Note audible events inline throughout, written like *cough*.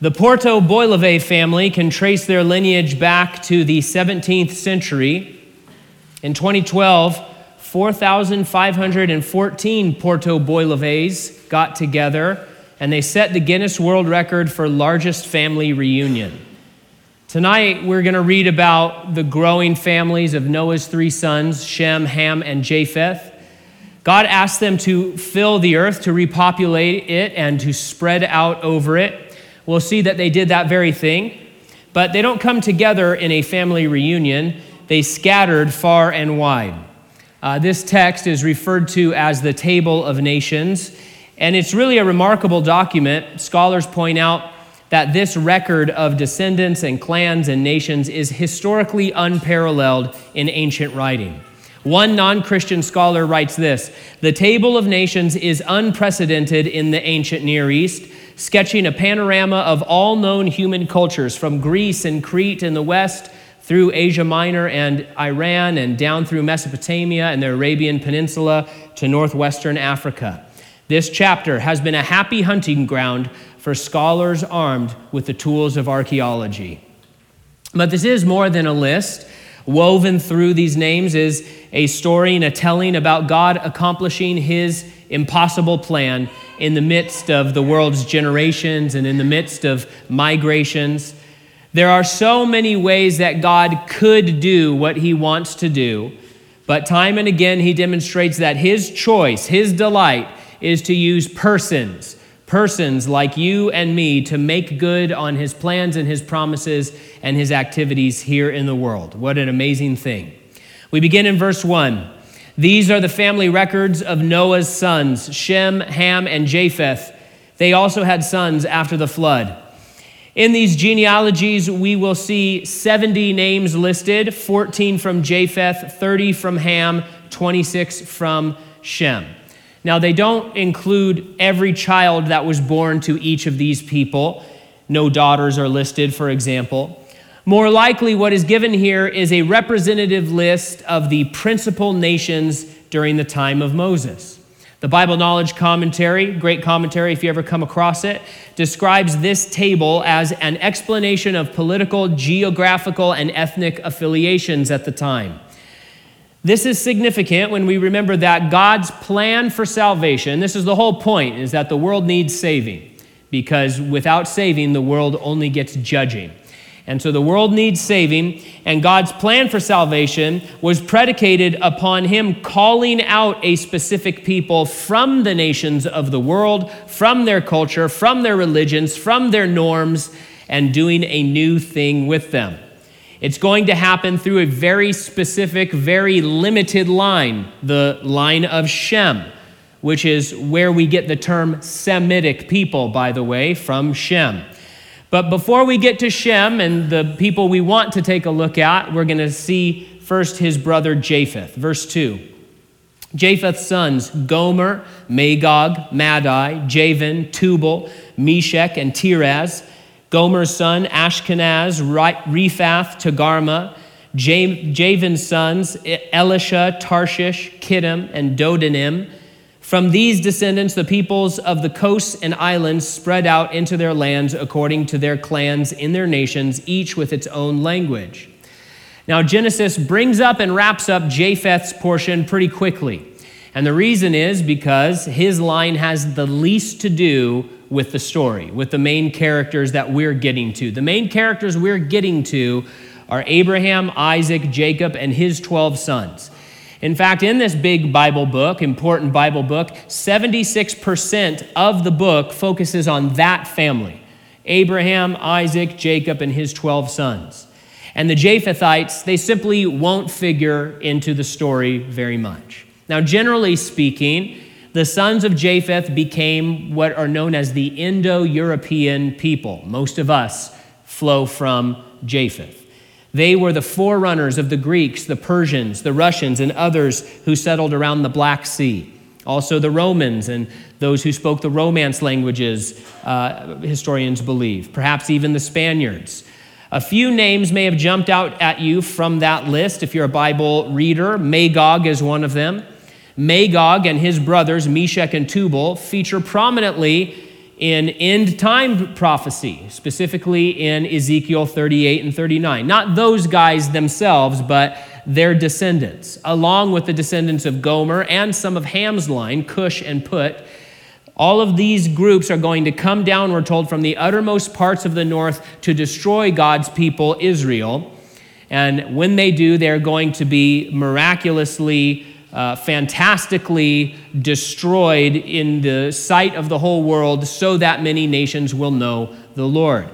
The Porteau Boileve family can trace their lineage back to the 17th century. In 2012, 4,514 Porteau Boileves got together and they set the Guinness World Record for largest family reunion. Tonight, we're going to read about the growing families of Noah's three sons, Shem, Ham, and Japheth. God asked them to fill the earth, to repopulate it, and to spread out over it. We'll see that they did that very thing, but they don't come together in a family reunion. They scattered far and wide. Uh, this text is referred to as the Table of Nations, and it's really a remarkable document. Scholars point out that this record of descendants and clans and nations is historically unparalleled in ancient writing. One non Christian scholar writes this The Table of Nations is unprecedented in the ancient Near East, sketching a panorama of all known human cultures from Greece and Crete in the west through Asia Minor and Iran and down through Mesopotamia and the Arabian Peninsula to northwestern Africa. This chapter has been a happy hunting ground for scholars armed with the tools of archaeology. But this is more than a list. Woven through these names is a story and a telling about God accomplishing his impossible plan in the midst of the world's generations and in the midst of migrations. There are so many ways that God could do what he wants to do, but time and again he demonstrates that his choice, his delight, is to use persons, persons like you and me, to make good on his plans and his promises and his activities here in the world. What an amazing thing. We begin in verse 1. These are the family records of Noah's sons, Shem, Ham, and Japheth. They also had sons after the flood. In these genealogies, we will see 70 names listed 14 from Japheth, 30 from Ham, 26 from Shem. Now, they don't include every child that was born to each of these people. No daughters are listed, for example. More likely, what is given here is a representative list of the principal nations during the time of Moses. The Bible Knowledge Commentary, great commentary if you ever come across it, describes this table as an explanation of political, geographical, and ethnic affiliations at the time. This is significant when we remember that God's plan for salvation, this is the whole point, is that the world needs saving. Because without saving, the world only gets judging. And so the world needs saving, and God's plan for salvation was predicated upon Him calling out a specific people from the nations of the world, from their culture, from their religions, from their norms, and doing a new thing with them. It's going to happen through a very specific, very limited line, the line of Shem, which is where we get the term Semitic people, by the way, from Shem. But before we get to Shem and the people we want to take a look at, we're going to see first his brother Japheth. Verse 2. Japheth's sons, Gomer, Magog, Madai, Javan, Tubal, Meshech, and Tiras. Gomer's son, Ashkenaz, Riphath, Togarmah, Javan's sons, Elishah, Tarshish, Kittim, and Dodanim. From these descendants, the peoples of the coasts and islands spread out into their lands according to their clans in their nations, each with its own language. Now, Genesis brings up and wraps up Japheth's portion pretty quickly. And the reason is because his line has the least to do with the story, with the main characters that we're getting to. The main characters we're getting to are Abraham, Isaac, Jacob, and his 12 sons. In fact, in this big Bible book, important Bible book, 76% of the book focuses on that family Abraham, Isaac, Jacob, and his 12 sons. And the Japhethites, they simply won't figure into the story very much. Now, generally speaking, the sons of Japheth became what are known as the Indo European people. Most of us flow from Japheth. They were the forerunners of the Greeks, the Persians, the Russians, and others who settled around the Black Sea. Also, the Romans and those who spoke the Romance languages, uh, historians believe, perhaps even the Spaniards. A few names may have jumped out at you from that list if you're a Bible reader. Magog is one of them. Magog and his brothers, Meshech and Tubal, feature prominently in end time prophecy, specifically in Ezekiel 38 and 39. Not those guys themselves, but their descendants, along with the descendants of Gomer and some of Ham's line, Cush and Put. All of these groups are going to come down, we're told, from the uttermost parts of the north to destroy God's people, Israel. And when they do, they're going to be miraculously uh, fantastically destroyed in the sight of the whole world so that many nations will know the Lord.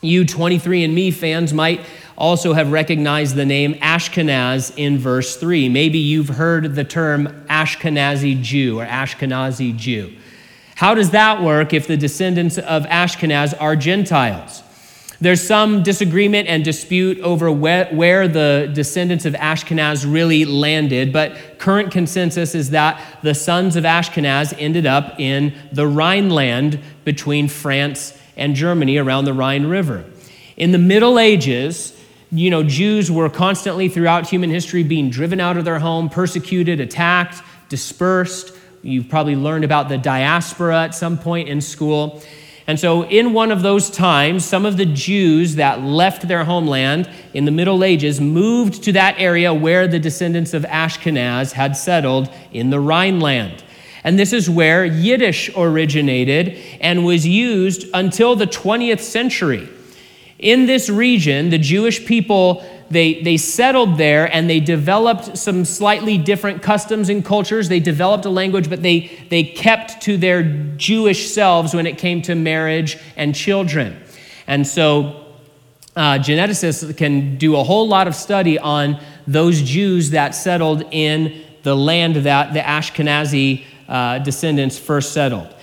You 23andMe fans might also have recognized the name Ashkenaz in verse 3. Maybe you've heard the term Ashkenazi Jew or Ashkenazi Jew. How does that work if the descendants of Ashkenaz are Gentiles? There's some disagreement and dispute over where, the descendants of Ashkenaz really landed, but current consensus is that the sons of Ashkenaz ended up in the Rhineland between France and Germany around the Rhine River. In the Middle Ages, you know, Jews were constantly throughout human history being driven out of their home, persecuted, attacked, dispersed. You've probably learned about the diaspora at some point in school. And so, in one of those times, some of the Jews that left their homeland in the Middle Ages moved to that area where the descendants of Ashkenaz had settled in the Rhineland. And this is where Yiddish originated and was used until the 20th century. In this region, the Jewish people they, they settled there and they developed some slightly different customs and cultures. They developed a language, but they, they kept to their Jewish selves when it came to marriage and children. And so uh, geneticists can do a whole lot of study on those Jews that settled in the land that the Ashkenazi uh, descendants first settled.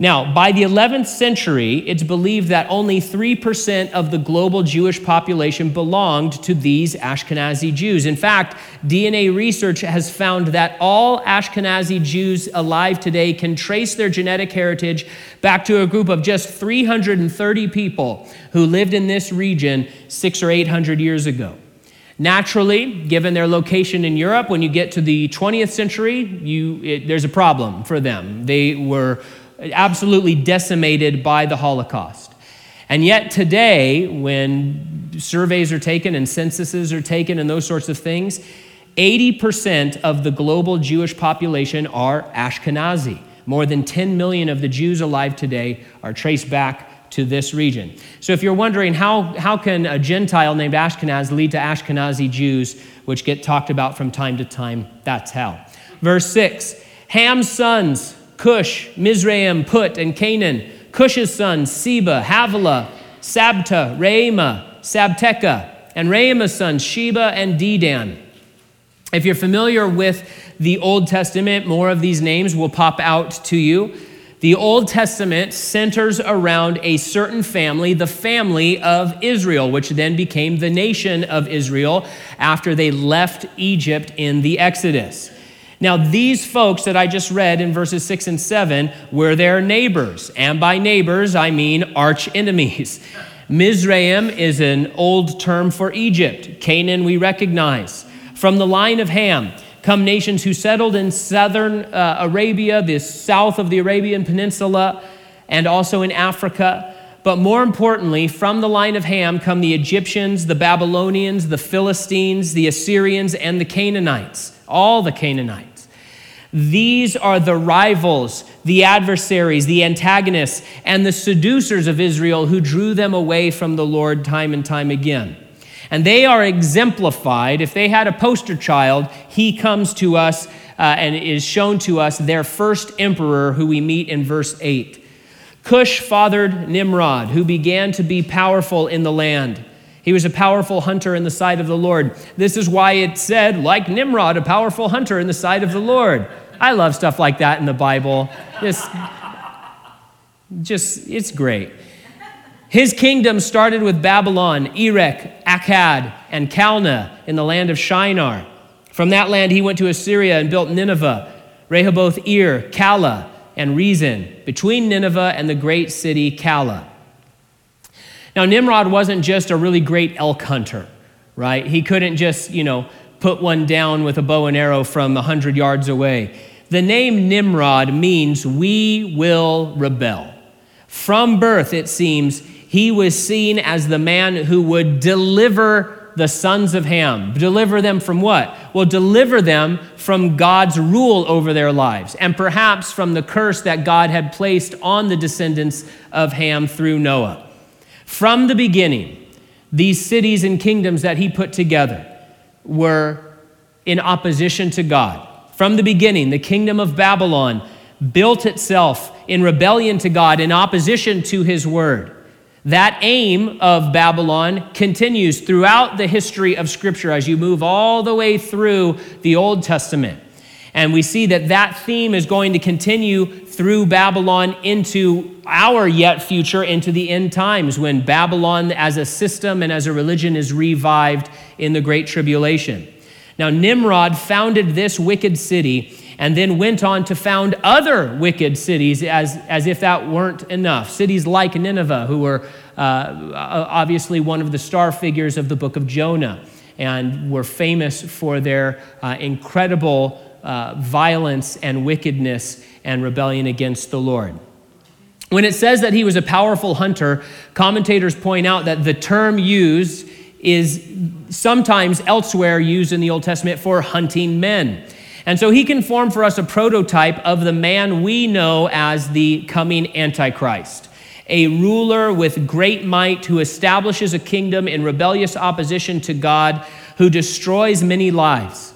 Now, by the 11th century, it's believed that only 3% of the global Jewish population belonged to these Ashkenazi Jews. In fact, DNA research has found that all Ashkenazi Jews alive today can trace their genetic heritage back to a group of just 330 people who lived in this region six or 800 years ago. Naturally, given their location in Europe, when you get to the 20th century, you, it, there's a problem for them. They were absolutely decimated by the Holocaust. And yet, today, when surveys are taken and censuses are taken and those sorts of things, 80% of the global Jewish population are Ashkenazi. More than 10 million of the Jews alive today are traced back to this region. So, if you're wondering how, how can a Gentile named Ashkenaz lead to Ashkenazi Jews, which get talked about from time to time, that's how. Verse 6 Ham's sons, Cush, Mizraim, Put, and Canaan. Cush's sons, Seba, Havilah, Sabtah, Raamah, Sabteca, and Raamah's sons, Sheba and Dedan. If you're familiar with the Old Testament, more of these names will pop out to you. The Old Testament centers around a certain family, the family of Israel, which then became the nation of Israel after they left Egypt in the Exodus. Now, these folks that I just read in verses 6 and 7 were their neighbors. And by neighbors, I mean arch enemies. *laughs* Mizraim is an old term for Egypt. Canaan, we recognize. From the line of Ham come nations who settled in southern uh, Arabia, the south of the Arabian Peninsula, and also in Africa. But more importantly, from the line of Ham come the Egyptians, the Babylonians, the Philistines, the Assyrians, and the Canaanites all the Canaanites. These are the rivals, the adversaries, the antagonists, and the seducers of Israel who drew them away from the Lord time and time again. And they are exemplified. If they had a poster child, he comes to us uh, and is shown to us their first emperor, who we meet in verse 8. Cush fathered Nimrod, who began to be powerful in the land. He was a powerful hunter in the sight of the Lord. This is why it said, like Nimrod, a powerful hunter in the sight of the Lord. I love stuff like that in the Bible. Just, just it's great. His kingdom started with Babylon, Erech, Akkad, and Calneh in the land of Shinar. From that land, he went to Assyria and built Nineveh, Rehoboth Ir, Calah, and Resen, between Nineveh and the great city Calah. Now, Nimrod wasn't just a really great elk hunter, right? He couldn't just, you know, put one down with a bow and arrow from 100 yards away. The name Nimrod means we will rebel. From birth, it seems, he was seen as the man who would deliver the sons of Ham. Deliver them from what? Well, deliver them from God's rule over their lives, and perhaps from the curse that God had placed on the descendants of Ham through Noah. From the beginning, these cities and kingdoms that he put together were in opposition to God. From the beginning, the kingdom of Babylon built itself in rebellion to God, in opposition to his word. That aim of Babylon continues throughout the history of Scripture as you move all the way through the Old Testament. And we see that that theme is going to continue through Babylon into our yet future, into the end times, when Babylon as a system and as a religion is revived in the Great Tribulation. Now, Nimrod founded this wicked city and then went on to found other wicked cities as, as if that weren't enough. Cities like Nineveh, who were uh, obviously one of the star figures of the book of Jonah and were famous for their uh, incredible uh, violence and wickedness and rebellion against the Lord. When it says that he was a powerful hunter, commentators point out that the term used is sometimes elsewhere used in the Old Testament for hunting men. And so he can form for us a prototype of the man we know as the coming Antichrist, a ruler with great might who establishes a kingdom in rebellious opposition to God, who destroys many lives.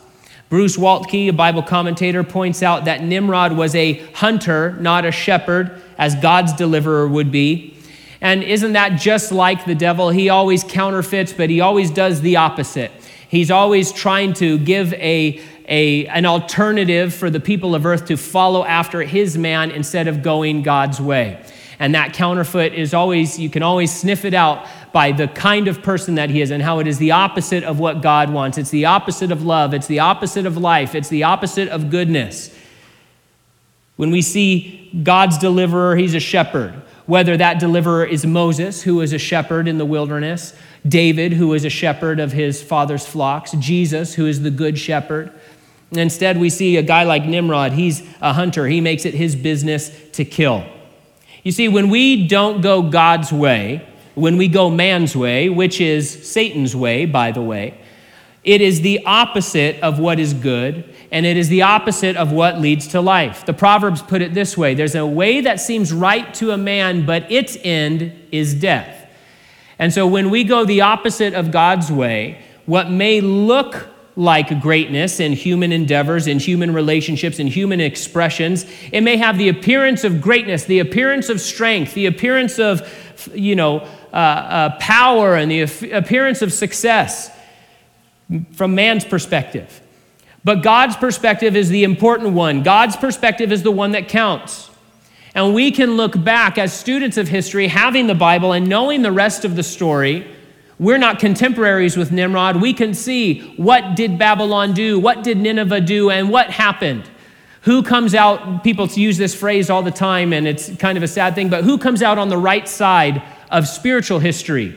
Bruce Waltke, a Bible commentator, points out that Nimrod was a hunter, not a shepherd, as God's deliverer would be. And isn't that just like the devil? He always counterfeits, but he always does the opposite. He's always trying to give a, a, an alternative for the people of earth to follow after his man instead of going God's way. And that counterfeit is always, you can always sniff it out by the kind of person that he is and how it is the opposite of what God wants. It's the opposite of love, it's the opposite of life, it's the opposite of goodness. When we see God's deliverer, he's a shepherd. Whether that deliverer is Moses, who is a shepherd in the wilderness, David, who is a shepherd of his father's flocks, Jesus, who is the good shepherd, Instead, we see a guy like Nimrod. He's a hunter, he makes it his business to kill. You see, when we don't go God's way, when we go man's way, which is Satan's way, by the way, it is the opposite of what is good, and it is the opposite of what leads to life. The Proverbs put it this way there's a way that seems right to a man, but its end is death. And so when we go the opposite of God's way, what may look like greatness in human endeavors, in human relationships, in human expressions. It may have the appearance of greatness, the appearance of strength, the appearance of, you know, uh, uh, power, and the appearance of success from man's perspective. But God's perspective is the important one. God's perspective is the one that counts. And we can look back as students of history, having the Bible and knowing the rest of the story we're not contemporaries with Nimrod. We can see what did Babylon do, what did Nineveh do, and what happened. Who comes out, people use this phrase all the time, and it's kind of a sad thing, but who comes out on the right side of spiritual history?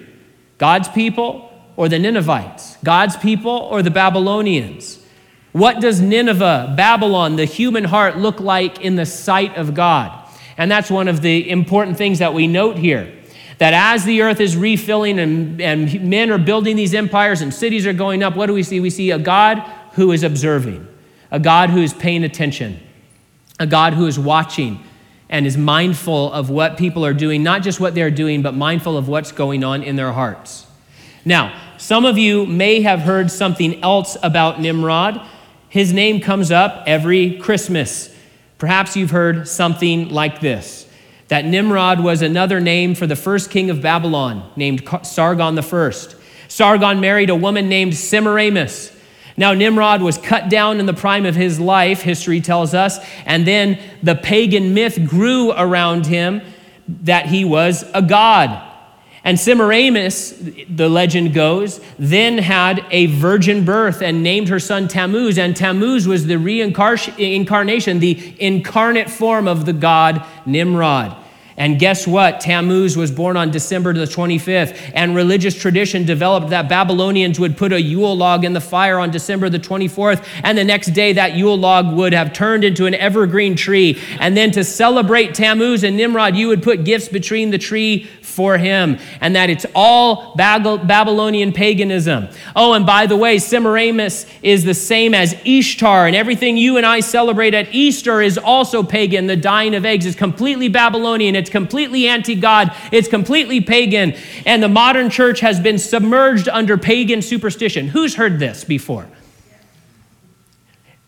God's people or the Ninevites? God's people or the Babylonians? What does Nineveh, Babylon, the human heart look like in the sight of God? And that's one of the important things that we note here. That as the earth is refilling and, and men are building these empires and cities are going up, what do we see? We see a God who is observing, a God who is paying attention, a God who is watching and is mindful of what people are doing, not just what they're doing, but mindful of what's going on in their hearts. Now, some of you may have heard something else about Nimrod. His name comes up every Christmas. Perhaps you've heard something like this that Nimrod was another name for the first king of Babylon, named Sargon I. Sargon married a woman named Semiramis. Now, Nimrod was cut down in the prime of his life, history tells us, and then the pagan myth grew around him that he was a god. And Semiramis, the legend goes, then had a virgin birth and named her son Tammuz. And Tammuz was the reincarnation, the incarnate form of the god Nimrod. And guess what? Tammuz was born on December the 25th, and religious tradition developed that Babylonians would put a Yule log in the fire on December the 24th, and the next day that Yule log would have turned into an evergreen tree. And then to celebrate Tammuz and Nimrod, you would put gifts between the tree for him, and that it's all Babylonian paganism. Oh, and by the way, Semiramis is the same as Ishtar, and everything you and I celebrate at Easter is also pagan. The dying of eggs is completely Babylonian. It's completely anti God, it's completely pagan. And the modern church has been submerged under pagan superstition. Who's heard this before?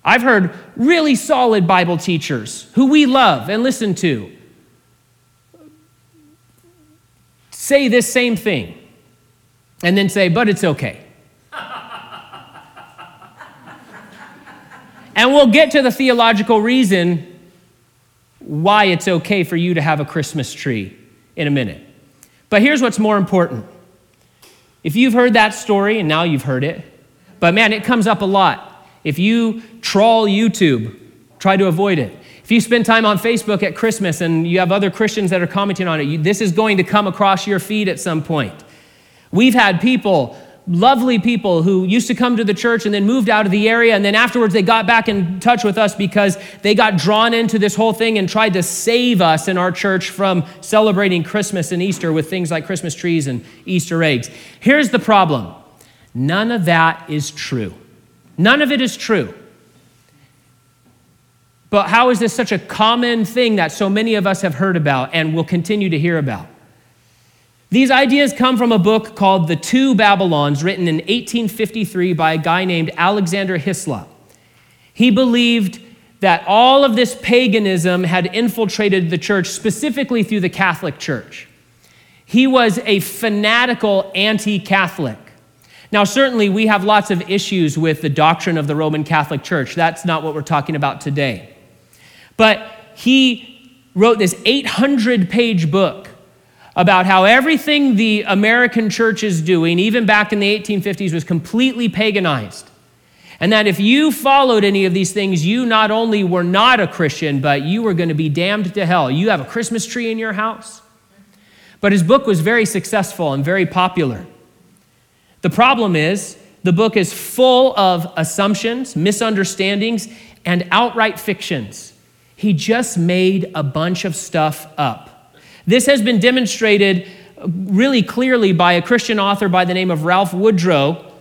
I've heard really solid Bible teachers who we love and listen to say this same thing and then say, but it's okay. *laughs* and we'll get to the theological reason why it's okay for you to have a Christmas tree in a minute. But here's what's more important. If you've heard that story, and now you've heard it, but man, it comes up a lot. If you trawl YouTube, try to avoid it. If you spend time on Facebook at Christmas and you have other Christians that are commenting on it, you, this is going to come across your feed at some point. We've had people lovely people who used to come to the church and then moved out of the area. And then afterwards, they got back in touch with us because they got drawn into this whole thing and tried to save us in our church from celebrating Christmas and Easter with things like Christmas trees and Easter eggs. Here's the problem none of that is true. None of it is true. But how is this such a common thing that so many of us have heard about and will continue to hear about? These ideas come from a book called The Two Babylons, written in 1853 by a guy named Alexander Hislop. He believed that all of this paganism had infiltrated the church, specifically through the Catholic Church. He was a fanatical anti Catholic. Now, certainly, we have lots of issues with the doctrine of the Roman Catholic Church. That's not what we're talking about today. But he wrote this 800 page book about how everything the American church is doing, even back in the 1850s, was completely paganized. And that if you followed any of these things, you not only were not a Christian, but you were going to be damned to hell. You have a Christmas tree in your house. But his book was very successful and very popular. The problem is, the book is full of assumptions, misunderstandings, and outright fictions. He just made a bunch of stuff up. This has been demonstrated uh, really clearly by a Christian author by the name of Ralph Woodrow.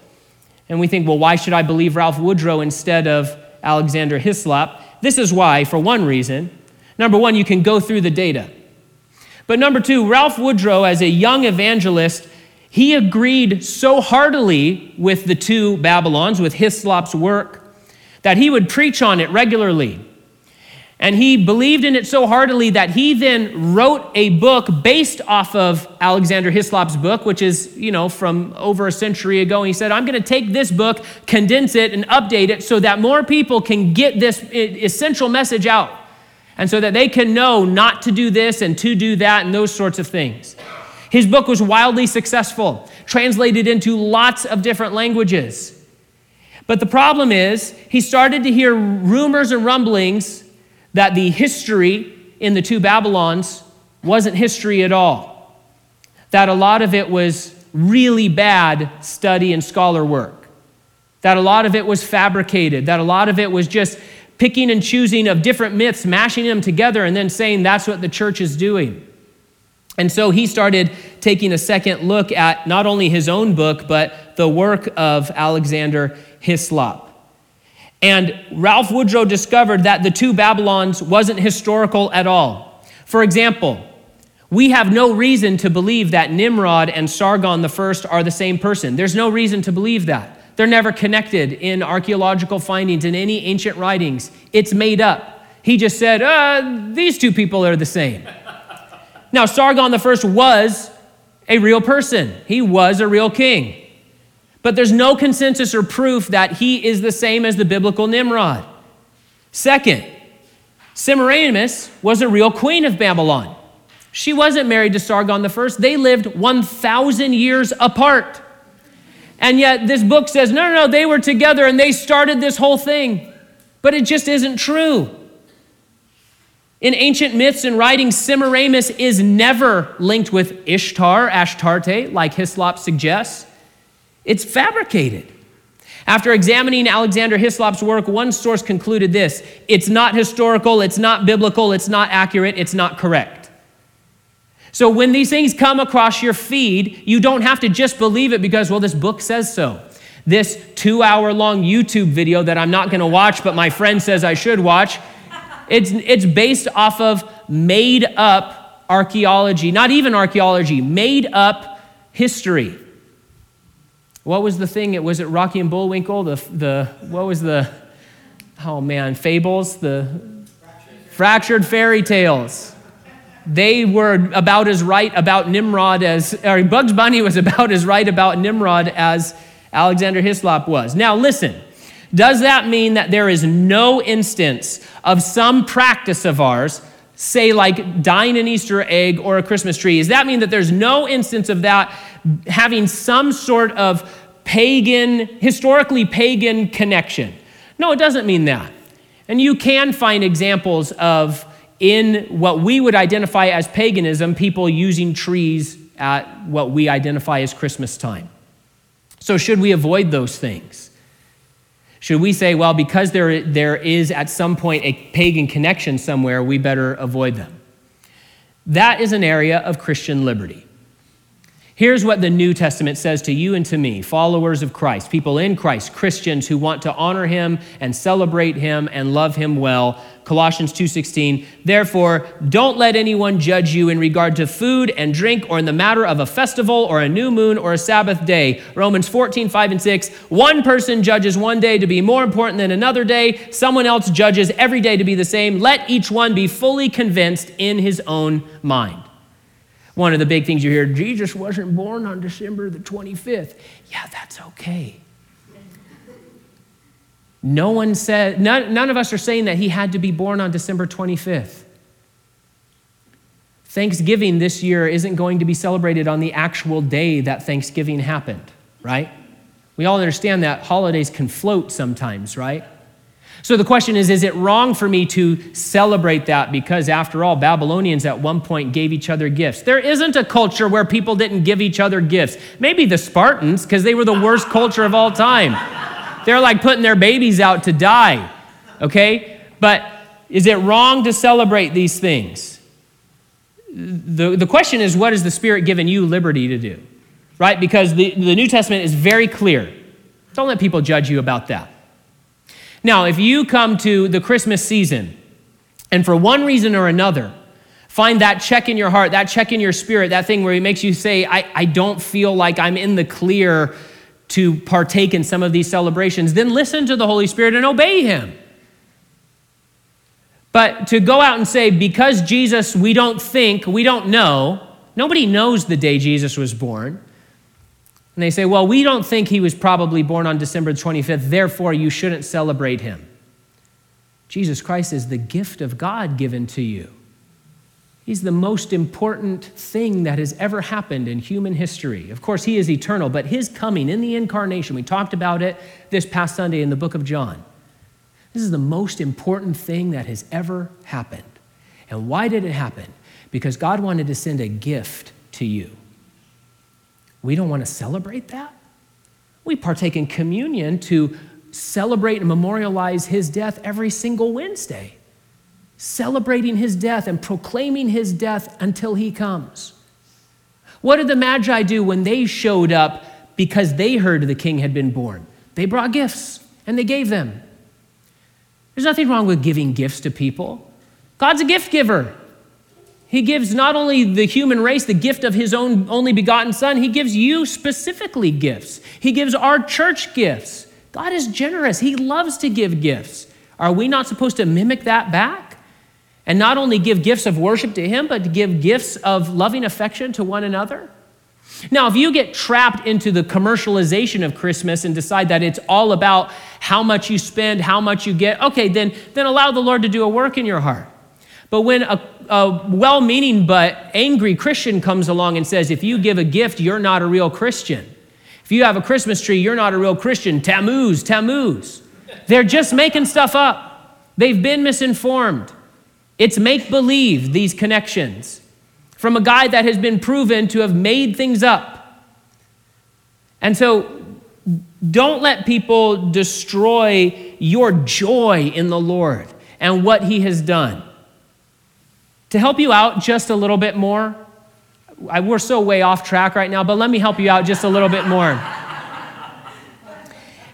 And we think, well, why should I believe Ralph Woodrow instead of Alexander Hislop? This is why, for one reason. Number one, you can go through the data. But number two, Ralph Woodrow, as a young evangelist, he agreed so heartily with the two Babylons, with Hislop's work, that he would preach on it regularly. And he believed in it so heartily that he then wrote a book based off of Alexander Hislop's book, which is, you know, from over a century ago. And he said, I'm going to take this book, condense it, and update it so that more people can get this essential message out. And so that they can know not to do this and to do that and those sorts of things. His book was wildly successful, translated into lots of different languages. But the problem is, he started to hear rumors and rumblings that the history in the two Babylons wasn't history at all, that a lot of it was really bad study and scholar work, that a lot of it was fabricated, that a lot of it was just picking and choosing of different myths, mashing them together, and then saying that's what the church is doing. And so he started taking a second look at not only his own book, but the work of Alexander Hislop. And Ralph Woodrow discovered that the two Babylons wasn't historical at all. For example, we have no reason to believe that Nimrod and Sargon I are the same person. There's no reason to believe that. They're never connected in archaeological findings, in any ancient writings. It's made up. He just said, uh, these two people are the same. now, Sargon I was a real person, he was a real king. But there's no consensus or proof that he is the same as the biblical Nimrod. Second, Semiramis was a real queen of Babylon. She wasn't married to Sargon I. They lived 1,000 years apart. And yet, this book says, no, no, no, they were together and they started this whole thing. But it just isn't true. In ancient myths and writings, Semiramis is never linked with Ishtar, Ashtarte, like Hislop suggests. It's fabricated. After examining Alexander Hislop's work, one source concluded this it's not historical, it's not biblical, it's not accurate, it's not correct. So when these things come across your feed, you don't have to just believe it because, well, this book says so. This two hour long YouTube video that I'm not going to watch, but my friend says I should watch, it's, it's based off of made up archaeology, not even archaeology, made up history. What was the thing? It was it Rocky and Bullwinkle. The the what was the oh man fables the fractured, fractured fairy tales. They were about as right about Nimrod as or Bugs Bunny was *laughs* about as right about Nimrod as Alexander Hislop was. Now listen. Does that mean that there is no instance of some practice of ours say like dyeing an Easter egg or a Christmas tree, does that mean that there's no instance of that having some sort of pagan, historically pagan connection? No, it doesn't mean that. And you can find examples of, in what we would identify as paganism, people using trees at what we identify as Christmas time. So, should we avoid those things? Should we say, well, because there, there is at some point a pagan connection somewhere, we better avoid them? That is an area of Christian liberty. Here's what the New Testament says to you and to me, followers of Christ, people in Christ, Christians who want to honor him and celebrate him and love him well. Colossians 2:16, therefore, don't let anyone judge you in regard to food and drink or in the matter of a festival or a new moon or a Sabbath day. Romans 14:5 and 6, one person judges one day to be more important than another day, someone else judges every day to be the same. Let each one be fully convinced in his own mind. One of the big things you hear Jesus wasn't born on December the 25th. Yeah, that's okay. No one said, none, none of us are saying that he had to be born on December 25th. Thanksgiving this year isn't going to be celebrated on the actual day that Thanksgiving happened, right? We all understand that holidays can float sometimes, right? So the question is is it wrong for me to celebrate that because, after all, Babylonians at one point gave each other gifts? There isn't a culture where people didn't give each other gifts. Maybe the Spartans, because they were the worst culture of all time. They're like putting their babies out to die, okay? But is it wrong to celebrate these things? The, the question is what has the Spirit given you liberty to do? Right? Because the, the New Testament is very clear. Don't let people judge you about that. Now, if you come to the Christmas season and for one reason or another, find that check in your heart, that check in your spirit, that thing where it makes you say, I, I don't feel like I'm in the clear to partake in some of these celebrations, then listen to the Holy Spirit and obey Him. But to go out and say, because Jesus, we don't think, we don't know, nobody knows the day Jesus was born. And they say, well, we don't think he was probably born on December 25th, therefore you shouldn't celebrate him. Jesus Christ is the gift of God given to you. He's the most important thing that has ever happened in human history. Of course, he is eternal, but his coming in the incarnation, we talked about it this past Sunday in the book of John. This is the most important thing that has ever happened. And why did it happen? Because God wanted to send a gift to you. We don't want to celebrate that. We partake in communion to celebrate and memorialize his death every single Wednesday, celebrating his death and proclaiming his death until he comes. What did the Magi do when they showed up because they heard the king had been born? They brought gifts and they gave them. There's nothing wrong with giving gifts to people. God's a gift giver. He gives not only the human race the gift of his own only begotten son, he gives you specifically gifts. He gives our church gifts. God is generous. He loves to give gifts. Are we not supposed to mimic that back? And not only give gifts of worship to him, but to give gifts of loving affection to one another? Now, if you get trapped into the commercialization of Christmas and decide that it's all about how much you spend, how much you get, okay, then, then allow the Lord to do a work in your heart. But when a, a well meaning but angry Christian comes along and says, if you give a gift, you're not a real Christian. If you have a Christmas tree, you're not a real Christian. Tammuz, Tammuz. They're just making stuff up. They've been misinformed. It's make believe, these connections, from a guy that has been proven to have made things up. And so don't let people destroy your joy in the Lord and what He has done. To help you out just a little bit more, I, we're so way off track right now, but let me help you out just a little bit more.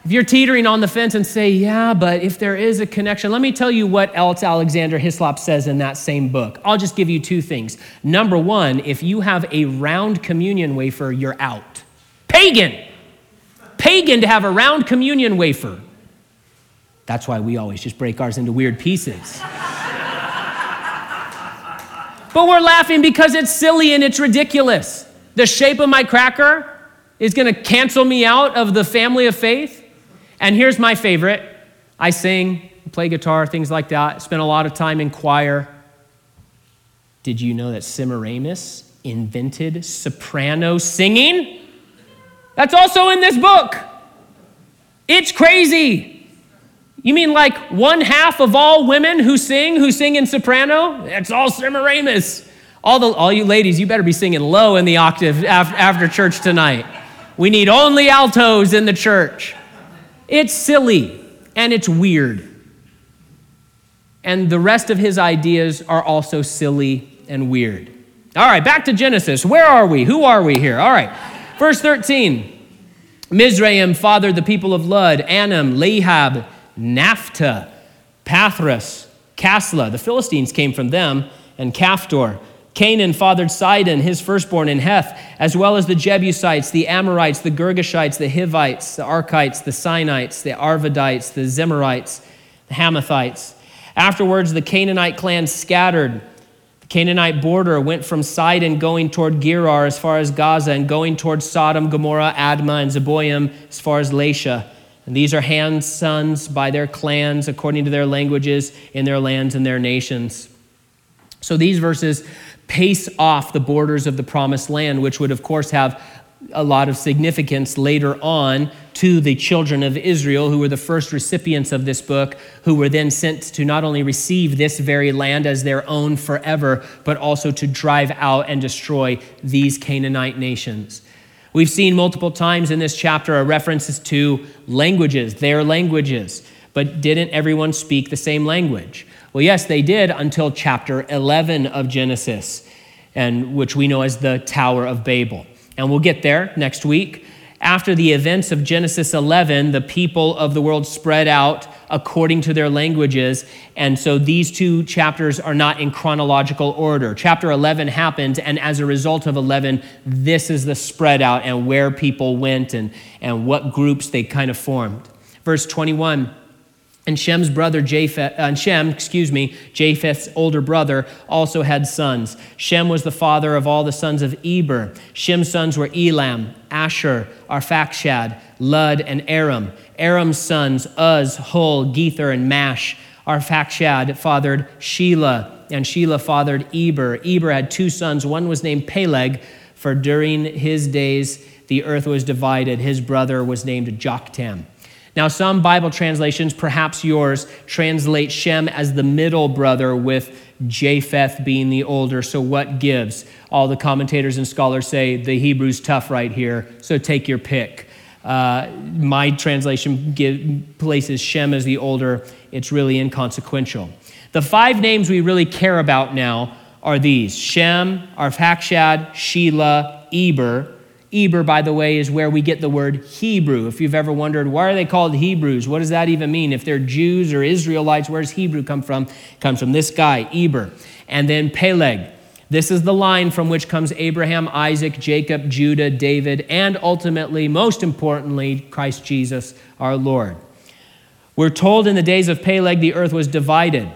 If you're teetering on the fence and say, yeah, but if there is a connection, let me tell you what else Alexander Hislop says in that same book. I'll just give you two things. Number one, if you have a round communion wafer, you're out. Pagan! Pagan to have a round communion wafer. That's why we always just break ours into weird pieces. But we're laughing because it's silly and it's ridiculous. The shape of my cracker is going to cancel me out of the family of faith. And here's my favorite I sing, play guitar, things like that, spend a lot of time in choir. Did you know that Semiramis invented soprano singing? That's also in this book. It's crazy. You mean like one half of all women who sing, who sing in soprano? It's all Semiramis. All, the, all you ladies, you better be singing low in the octave after, after church tonight. We need only altos in the church. It's silly and it's weird. And the rest of his ideas are also silly and weird. All right, back to Genesis. Where are we? Who are we here? All right, verse 13. Mizraim fathered the people of Lud, Anam, Lehab, Naphtuh, Pathros, Casluh. The Philistines came from them, and Caphtor. Canaan fathered Sidon, his firstborn in Heth, as well as the Jebusites, the Amorites, the Girgashites, the Hivites, the Arkites, the Sinites, the Arvadites, the Zemarites, the Hamathites. Afterwards, the Canaanite clan scattered. The Canaanite border went from Sidon going toward Gerar as far as Gaza, and going toward Sodom, Gomorrah, Admah, and Zeboim as far as Lasha. And these are Ham's sons by their clans, according to their languages, in their lands and their nations. So these verses pace off the borders of the promised land, which would, of course, have a lot of significance later on to the children of Israel, who were the first recipients of this book, who were then sent to not only receive this very land as their own forever, but also to drive out and destroy these Canaanite nations. We've seen multiple times in this chapter a references to languages, their languages, but didn't everyone speak the same language? Well, yes, they did until chapter 11 of Genesis, and which we know as the Tower of Babel. And we'll get there next week. After the events of Genesis 11, the people of the world spread out according to their languages. And so these two chapters are not in chronological order. Chapter 11 happened, and as a result of 11, this is the spread out and where people went and, and what groups they kind of formed. Verse 21 and Shem's brother Japheth, uh, Shem, excuse me, Japheth's older brother, also had sons. Shem was the father of all the sons of Eber. Shem's sons were Elam, Asshur, Arphaxad, Lud, and Aram. Aram's sons, Uz, Hul, Gether, and Mash. Arphaxad fathered Shelah, and Shelah fathered Eber. Eber had two sons. One was named Peleg, for during his days the earth was divided. His brother was named Joktan. Now, some Bible translations, perhaps yours, translate Shem as the middle brother with Japheth being the older. So, what gives? All the commentators and scholars say the Hebrew's tough right here, so take your pick. Uh, my translation give, places Shem as the older. It's really inconsequential. The five names we really care about now are these Shem, Arphaxad, Shelah, Eber, Eber, by the way, is where we get the word Hebrew. If you've ever wondered, why are they called Hebrews? What does that even mean? If they're Jews or Israelites, where does Hebrew come from? It comes from this guy, Eber. And then Peleg. This is the line from which comes Abraham, Isaac, Jacob, Judah, David, and ultimately, most importantly, Christ Jesus, our Lord. We're told in the days of Peleg the earth was divided.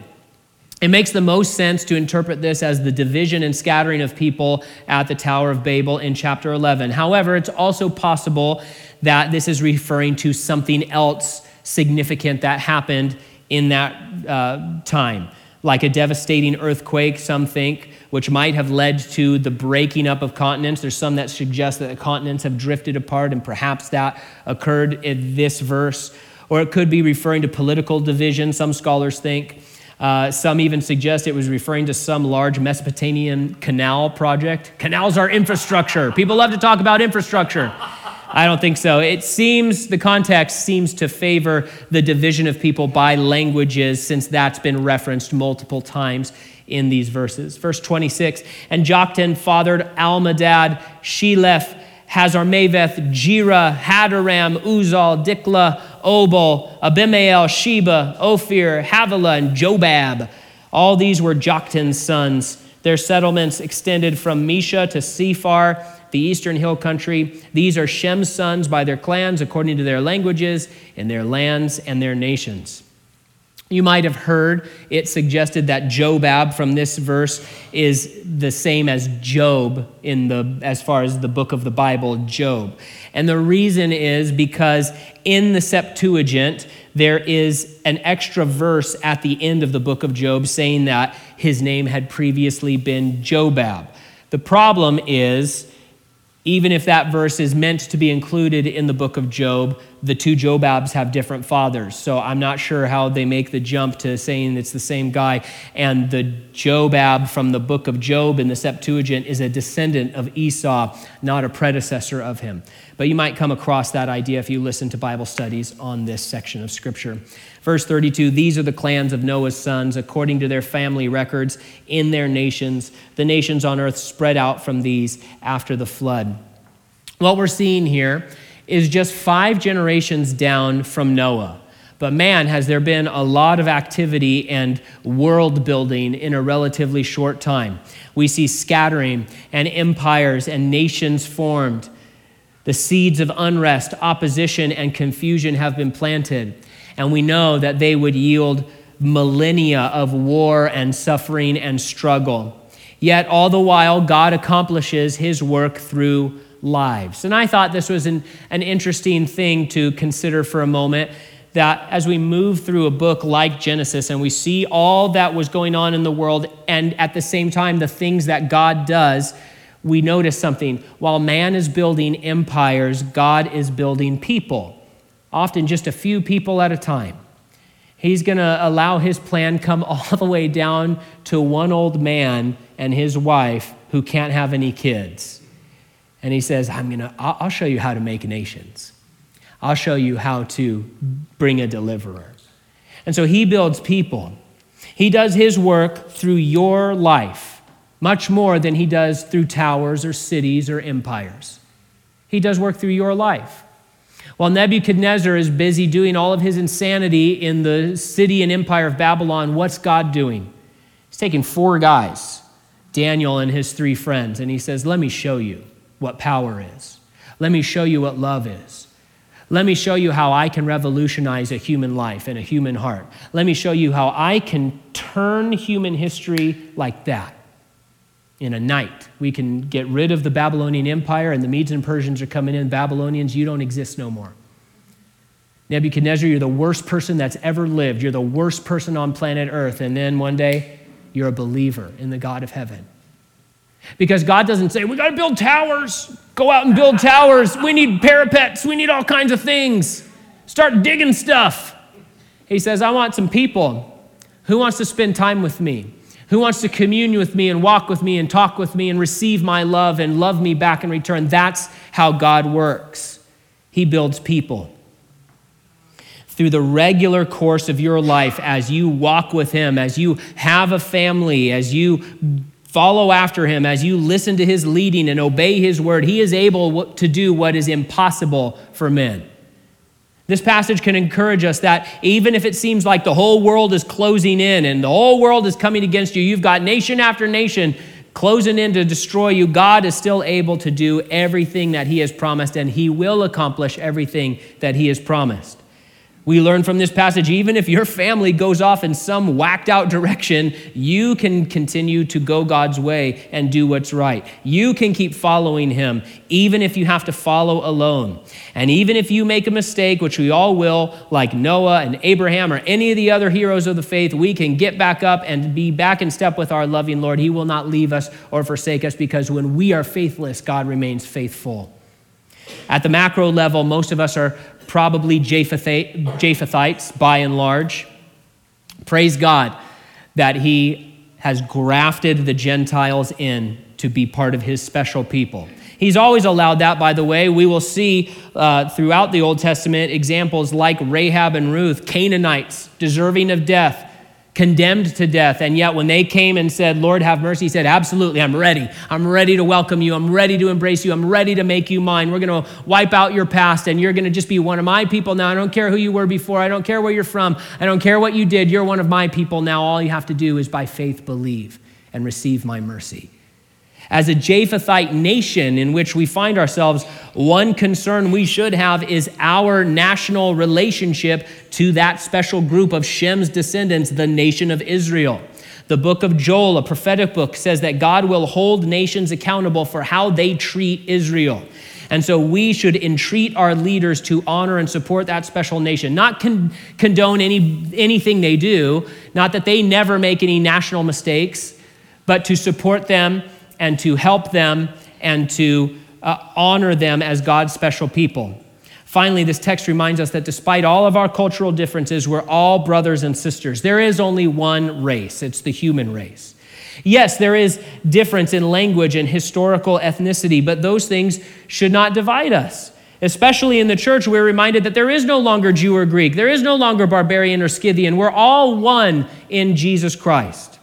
It makes the most sense to interpret this as the division and scattering of people at the Tower of Babel in chapter 11. However, it's also possible that this is referring to something else significant that happened in that uh, time, like a devastating earthquake, some think, which might have led to the breaking up of continents. There's some that suggest that the continents have drifted apart, and perhaps that occurred in this verse. Or it could be referring to political division, some scholars think. Uh, some even suggest it was referring to some large Mesopotamian canal project. Canals are infrastructure. People love to talk about infrastructure. I don't think so. It seems, the context seems to favor the division of people by languages, since that's been referenced multiple times in these verses. Verse 26 And Joktan fathered Almodad, Sheleph, Hazarmaveth, Jerah, Hadoram, Uzal, Diklah, Obal, Abimael, Sheba, Ophir, Havilah, and Jobab. All these were Joktan's sons. Their settlements extended from Mesha to Sephar, the eastern hill country. These are Shem's sons by their clans, according to their languages, and their lands and their nations. You might have heard it suggested that Jobab from this verse is the same as Job in the as far as the book of the Bible, Job. And the reason is because in the Septuagint there is an extra verse at the end of the book of Job saying that his name had previously been Jobab. The problem is even if that verse is meant to be included in the book of Job, the two Jobabs have different fathers. So I'm not sure how they make the jump to saying it's the same guy. And the Jobab from the book of Job in the Septuagint is a descendant of Esau, not a predecessor of him. But you might come across that idea if you listen to Bible studies on this section of Scripture. Verse 32 These are the clans of Noah's sons, according to their family records in their nations. The nations on earth spread out from these after the flood. What we're seeing here is just five generations down from Noah. But man, has there been a lot of activity and world building in a relatively short time. We see scattering and empires and nations formed. The seeds of unrest, opposition, and confusion have been planted and we know that they would yield millennia of war and suffering and struggle. Yet, all the while, God accomplishes his work through lives. And I thought this was an, an interesting thing to consider for a moment that as we move through a book like Genesis and we see all that was going on in the world, and at the same time, the things that God does, we notice something. While man is building empires, God is building people often just a few people at a time. He's going to allow his plan come *laughs* all the way down to one old man and his wife who can't have any kids. And he says, I'm going to I'll show you how to make nations. I'll show you how to bring a deliverer. And so he builds people. He does his work through your life much more than he does through towers or cities or empires. He does work through your life. While Nebuchadnezzar is busy doing all of his insanity in the city and empire of Babylon, what's God doing? He's taking four guys, Daniel and his three friends, and he says, Let me show you what power is. Let me show you what love is. Let me show you how I can revolutionize a human life and a human heart. Let me show you how I can turn human history like that in a night. We can get rid of the Babylonian Empire, and the Medes and Persians are coming in. Babylonians, you don't exist no more. Nebuchadnezzar, you're the worst person that's ever lived. You're the worst person on planet Earth. And then one day, you're a believer in the God of heaven. Because God doesn't say, we got to build towers. Go out and build towers. We need parapets. We need all kinds of things. Start digging stuff. He says, I want some people. Who wants to spend time with me? Who wants to commune with me and walk with me and talk with me and receive my love and love me back in return. That's how God works. He builds people. Through the regular course of your life, as you walk with Him, as you have a family, as you follow after Him, as you listen to His leading and obey His word, He is able to do what is impossible for men. This passage can encourage us that even if it seems like the whole world is closing in and the whole world is coming against you, you've got nation after nation closing in to destroy you, God is still able to do everything that He has promised, and He will accomplish everything that He has promised. We learn from this passage even if your family goes off in some whacked out direction, you can continue to go God's way and do what's right. You can keep following Him, even if you have to follow alone. And even if you make a mistake, which we all will, like Noah and Abraham or any of the other heroes of the faith, we can get back up and be back in step with our loving Lord. He will not leave us or forsake us because when we are faithless, God remains faithful. At the macro level, most of us are probably Japhethites by and large. Praise God. that he has grafted the Gentiles in to be part of his special people. He's always allowed that, by the way. We will see uh, throughout the Old Testament examples like Rahab and Ruth, Canaanites, deserving of death, condemned to death. And yet, when they came and said, Lord, have mercy, he said, Absolutely, I'm ready. I'm ready to welcome you. I'm ready to embrace you. I'm ready to make you mine. We're going to wipe out your past, and you're going to just be one of my people now. I don't care who you were before. I don't care where you're from. I don't care what you did. You're one of my people now. All you have to do is by faith believe and receive my mercy. As a Japhethite nation in which we find ourselves, one concern we should have is our national relationship to that special group of Shem's descendants, the nation of Israel. The book of Joel, a prophetic book, says that God will hold nations accountable for how they treat Israel. And so we should entreat our leaders to honor and support that special nation, not con- condone any, anything they do, not that they never make any national mistakes, but to support them and to help them and to uh, honor them as God's special people. Finally, this text reminds us that despite all of our cultural differences, we're all brothers and sisters. There is only one race, it's the human race. Yes, there is difference in language and historical ethnicity, but those things should not divide us. Especially in the church, we're reminded that there is no longer Jew or Greek, there is no longer barbarian or Scythian. We're all one in Jesus Christ.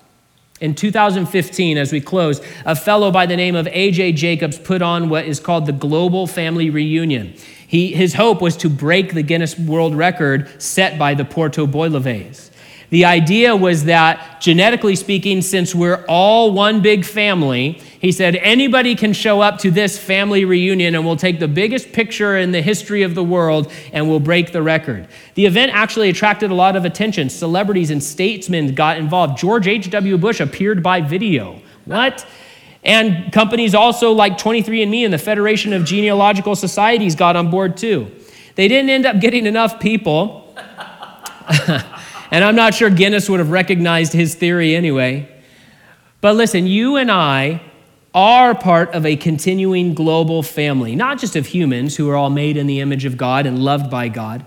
In 2015, as we close, a fellow by the name of A.J. Jacobs put on what is called the Global Family Reunion. He, his hope was to break the Guinness World Record set by the Porteau Boileves. The idea was that, genetically speaking, since we're all one big family, he said anybody can show up to this family reunion and we'll take the biggest picture in the history of the world and we'll break the record. The event actually attracted a lot of attention. Celebrities and statesmen got involved. George H.W. Bush appeared by video. What? And companies also like 23andMe and the Federation of Genealogical Societies got on board too. They didn't end up getting enough people. *laughs* And I'm not sure Guinness would have recognized his theory anyway. But listen, you and I are part of a continuing global family, not just of humans who are all made in the image of God and loved by God,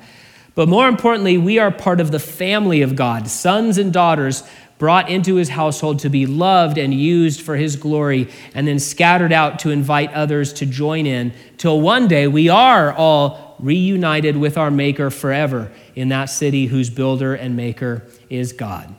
but more importantly, we are part of the family of God, sons and daughters brought into his household to be loved and used for his glory, and then scattered out to invite others to join in, till one day we are all reunited with our Maker forever in that city whose builder and maker is God.